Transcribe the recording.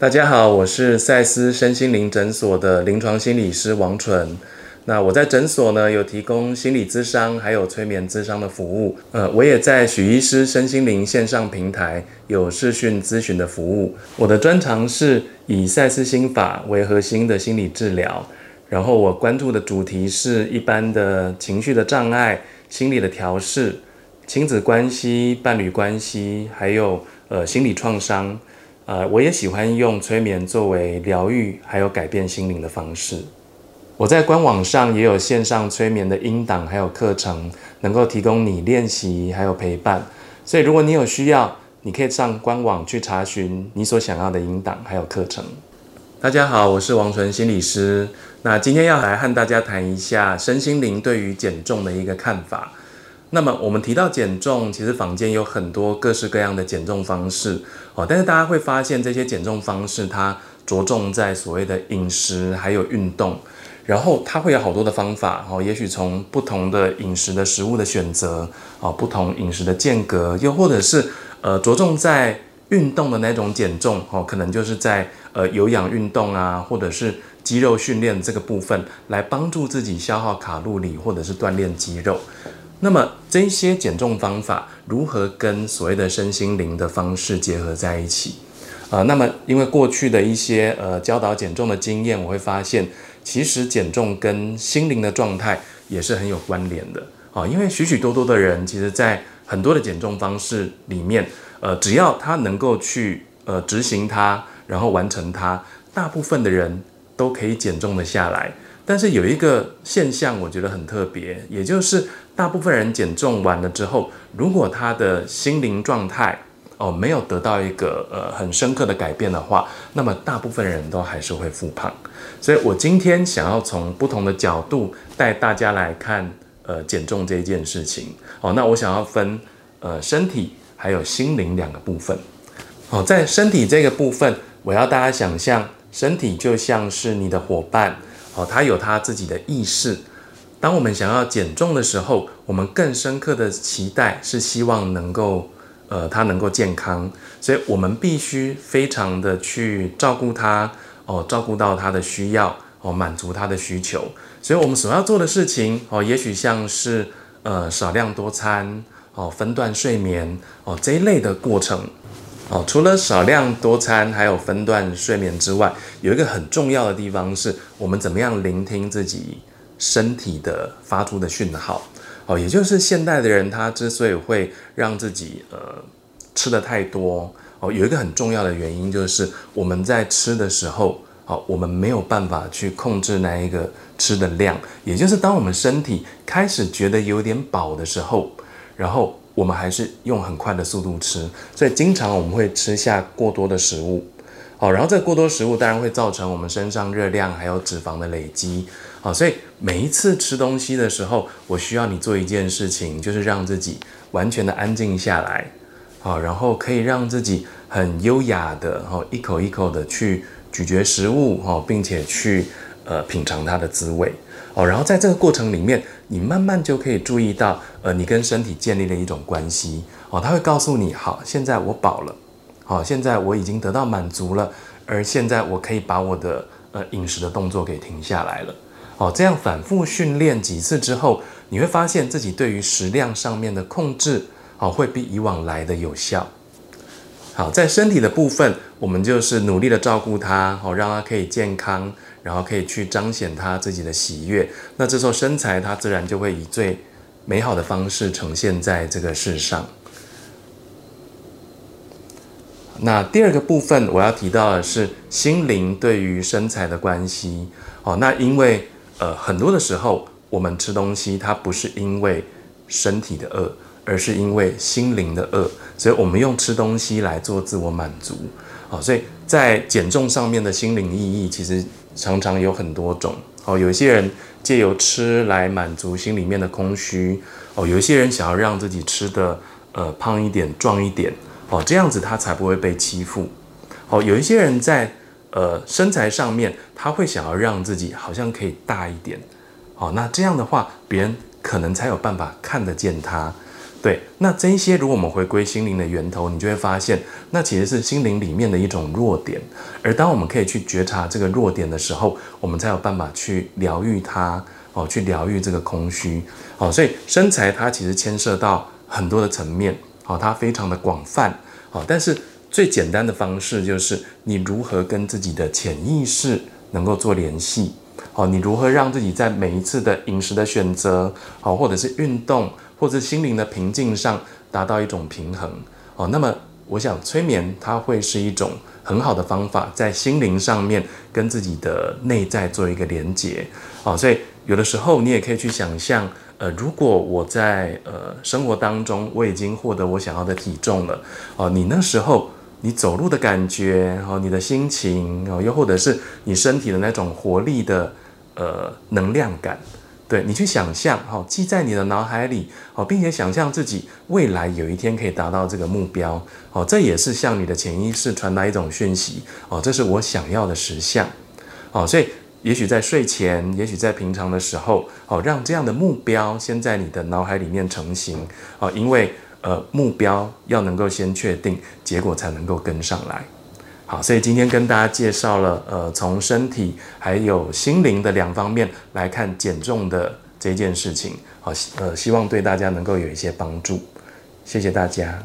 大家好，我是赛斯身心灵诊所的临床心理师王纯。那我在诊所呢，有提供心理咨商还有催眠咨商的服务。呃，我也在许医师身心灵线上平台有视讯咨询的服务。我的专长是以赛斯心法为核心的心理治疗，然后我关注的主题是一般的情绪的障碍、心理的调试、亲子关系、伴侣关系，还有呃心理创伤。呃，我也喜欢用催眠作为疗愈，还有改变心灵的方式。我在官网上也有线上催眠的音档，还有课程，能够提供你练习还有陪伴。所以，如果你有需要，你可以上官网去查询你所想要的音档还有课程。大家好，我是王纯心理师。那今天要来和大家谈一下身心灵对于减重的一个看法。那么我们提到减重，其实坊间有很多各式各样的减重方式哦，但是大家会发现这些减重方式，它着重在所谓的饮食还有运动，然后它会有好多的方法哦，也许从不同的饮食的食物的选择哦，不同饮食的间隔，又或者是呃着重在运动的那种减重哦，可能就是在呃有氧运动啊，或者是肌肉训练这个部分来帮助自己消耗卡路里，或者是锻炼肌肉。那么这些减重方法如何跟所谓的身心灵的方式结合在一起？呃，那么因为过去的一些呃教导减重的经验，我会发现其实减重跟心灵的状态也是很有关联的啊、因为许许多多的人，其实在很多的减重方式里面，呃，只要他能够去呃执行它，然后完成它，大部分的人都可以减重的下来。但是有一个现象，我觉得很特别，也就是大部分人减重完了之后，如果他的心灵状态哦没有得到一个呃很深刻的改变的话，那么大部分人都还是会复胖。所以我今天想要从不同的角度带大家来看呃减重这一件事情哦。那我想要分呃身体还有心灵两个部分哦。在身体这个部分，我要大家想象身体就像是你的伙伴。哦，他有他自己的意识。当我们想要减重的时候，我们更深刻的期待是希望能够，呃，他能够健康，所以我们必须非常的去照顾他，哦，照顾到他的需要，哦，满足他的需求。所以我们所要做的事情，哦，也许像是，呃，少量多餐，哦，分段睡眠，哦，这一类的过程。哦，除了少量多餐，还有分段睡眠之外，有一个很重要的地方是我们怎么样聆听自己身体的发出的讯号。哦，也就是现代的人他之所以会让自己呃吃得太多，哦，有一个很重要的原因就是我们在吃的时候，哦，我们没有办法去控制那一个吃的量，也就是当我们身体开始觉得有点饱的时候，然后。我们还是用很快的速度吃，所以经常我们会吃下过多的食物，好，然后这过多食物当然会造成我们身上热量还有脂肪的累积，好，所以每一次吃东西的时候，我需要你做一件事情，就是让自己完全的安静下来，好，然后可以让自己很优雅的，哈，一口一口的去咀嚼食物，哈，并且去呃品尝它的滋味。哦，然后在这个过程里面，你慢慢就可以注意到，呃，你跟身体建立了一种关系。哦，他会告诉你，好，现在我饱了，好，现在我已经得到满足了，而现在我可以把我的呃饮食的动作给停下来了。哦，这样反复训练几次之后，你会发现自己对于食量上面的控制，哦，会比以往来的有效。好，在身体的部分，我们就是努力的照顾它，好，让它可以健康。然后可以去彰显他自己的喜悦，那这时候身材他自然就会以最美好的方式呈现在这个世上。那第二个部分我要提到的是心灵对于身材的关系。哦，那因为呃很多的时候我们吃东西，它不是因为身体的饿，而是因为心灵的饿，所以我们用吃东西来做自我满足。好，所以在减重上面的心灵意义，其实。常常有很多种哦，有一些人借由吃来满足心里面的空虚哦，有一些人想要让自己吃得呃胖一点、壮一点哦，这样子他才不会被欺负哦。有一些人在呃身材上面，他会想要让自己好像可以大一点哦，那这样的话，别人可能才有办法看得见他。对，那这一些如果我们回归心灵的源头，你就会发现，那其实是心灵里面的一种弱点。而当我们可以去觉察这个弱点的时候，我们才有办法去疗愈它，哦，去疗愈这个空虚。哦，所以身材它其实牵涉到很多的层面，哦，它非常的广泛，哦，但是最简单的方式就是你如何跟自己的潜意识能够做联系，哦，你如何让自己在每一次的饮食的选择，哦，或者是运动。或者心灵的平静上达到一种平衡哦，那么我想催眠它会是一种很好的方法，在心灵上面跟自己的内在做一个连接哦，所以有的时候你也可以去想象，呃，如果我在呃生活当中我已经获得我想要的体重了哦，你那时候你走路的感觉哦，你的心情哦，又或者是你身体的那种活力的呃能量感。对，你去想象，哈，记在你的脑海里，哦，并且想象自己未来有一天可以达到这个目标，哦，这也是向你的潜意识传达一种讯息，哦，这是我想要的实相，哦，所以也许在睡前，也许在平常的时候，哦，让这样的目标先在你的脑海里面成型，哦，因为呃，目标要能够先确定，结果才能够跟上来。好，所以今天跟大家介绍了，呃，从身体还有心灵的两方面来看减重的这件事情。好，呃，希望对大家能够有一些帮助。谢谢大家。